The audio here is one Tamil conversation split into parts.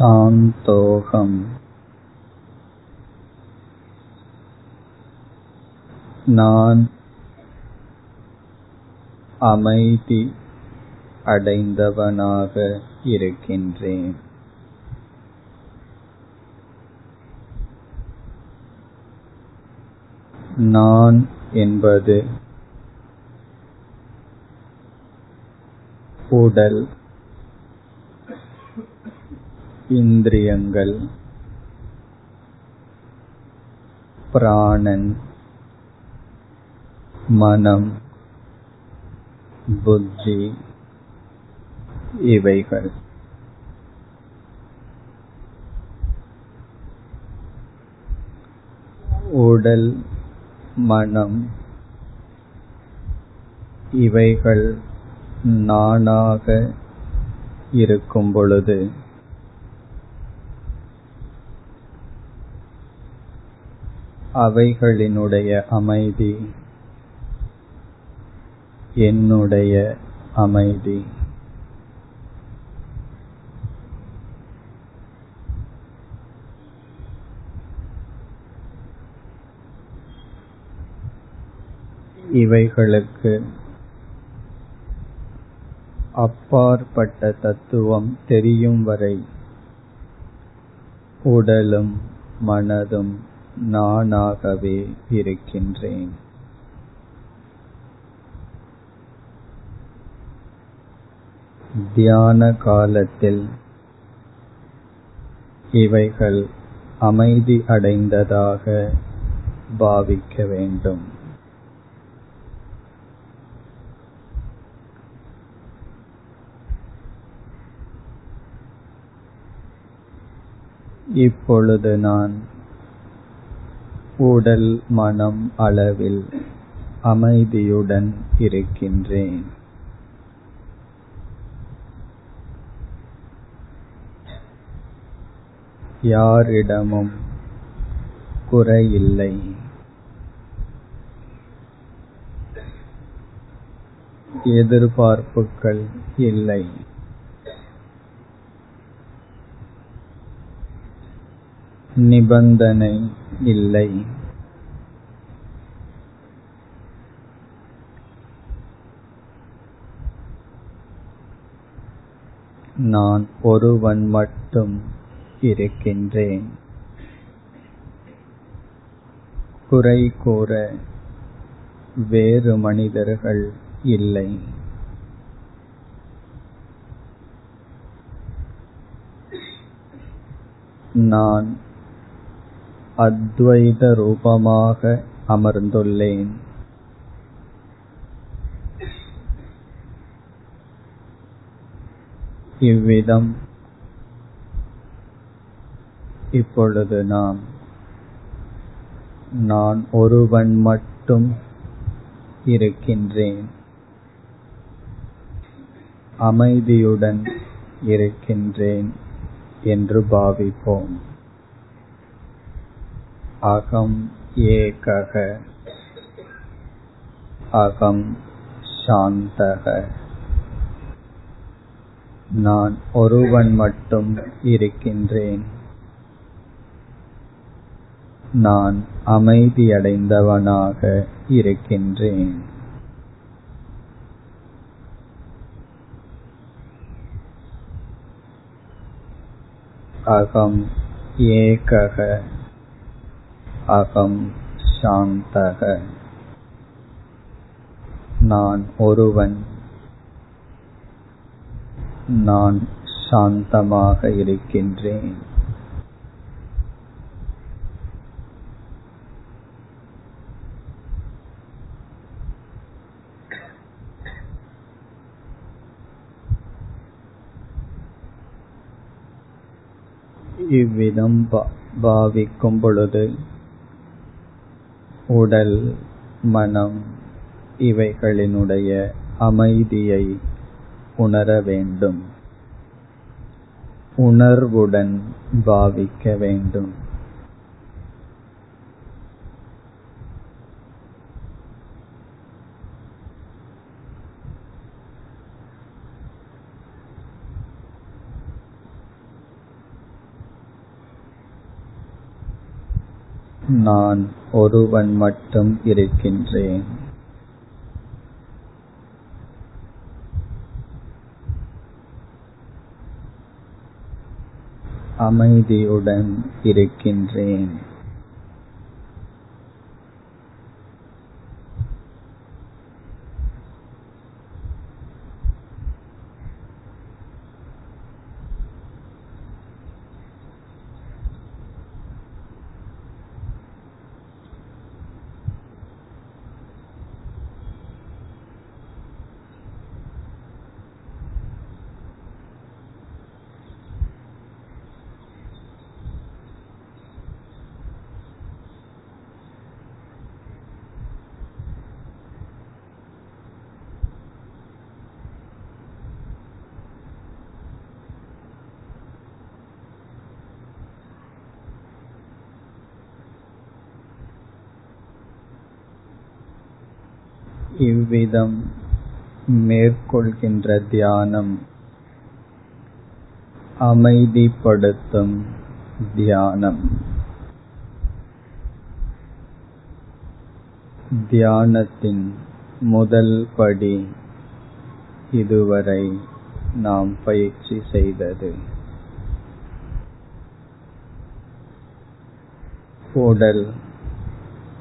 சாந்தோகம். நான் அமைதி அடைந்தவனாக இருக்கின்றேன். நான் என்பது உடல் இந்திரியங்கள் பிராணன் மனம் புத்தி இவைகள். உடல் மனம் இவைகள் நானாக இருக்கும் பொழுது அவைகளினுடைய அமைதி. என்னுடைய அமைதி. இவைகளுக்கு அப்பாற்பட்ட தத்துவம் தெரியும் வரை உடலும் மனதும் நானாகவே இருக்கின்றேன். தியான காலத்தில் இவைகள் அமைதி அடைந்ததாக பாவிக்க வேண்டும். இப்பொழுது நான் உடல் மனம் அளவில் அமைதியுடன் இருக்கின்றேன். யாரிடமும் குறையில்லை. எதிர்பார்ப்புகள் இல்லை. நிபந்தனை இல்லை. நான் ஒருவன் மட்டும் இருக்கின்றேன். குறை கூற வேறு மனிதர்கள் இல்லை. நான் அத்வைத ரூபமாக அமர்ந்துள்ளேன். இவ்விதம் இப்பொழுது நாம் நான் ஒருவன் மட்டும் இருக்கின்றேன். அமைதியுடன் இருக்கின்றேன் என்று பாவிப்போம். அகம் ஏகக. அகம் சாந்தக. நான் ஒருவன் மட்டும் இருக்கின்றேன். நான் அமைதியடைந்தவனாக இருக்கின்றேன். அகம் ஏகக. அகம் சாந்தக. நான் ஒருவன். நான் சாந்தமாக இருக்கின்றேன். இவ்விதம் பாவிக்கும் பொழுது உடல் மனம் இவைகளினுடைய அமைதியை உணர வேண்டும். உணர்வுடன் பாவிக்க வேண்டும். நான் ஒருவன் மட்டும் இருக்கின்றேன். அமைதியுடன் இருக்கின்றேன். இவ்விதம் மேற்கொள்கின்ற தியானம். அமைதிப்படுத்தும் தியானம். தியானத்தின் முதல் படி இதுவரை நாம் பயிற்சி செய்தது. உடல்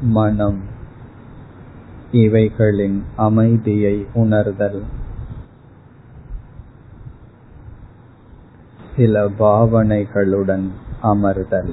மனம் இவைகளின் அமைதியை உணர்தல். சில பாவனைகளுடன் அமர்தல்.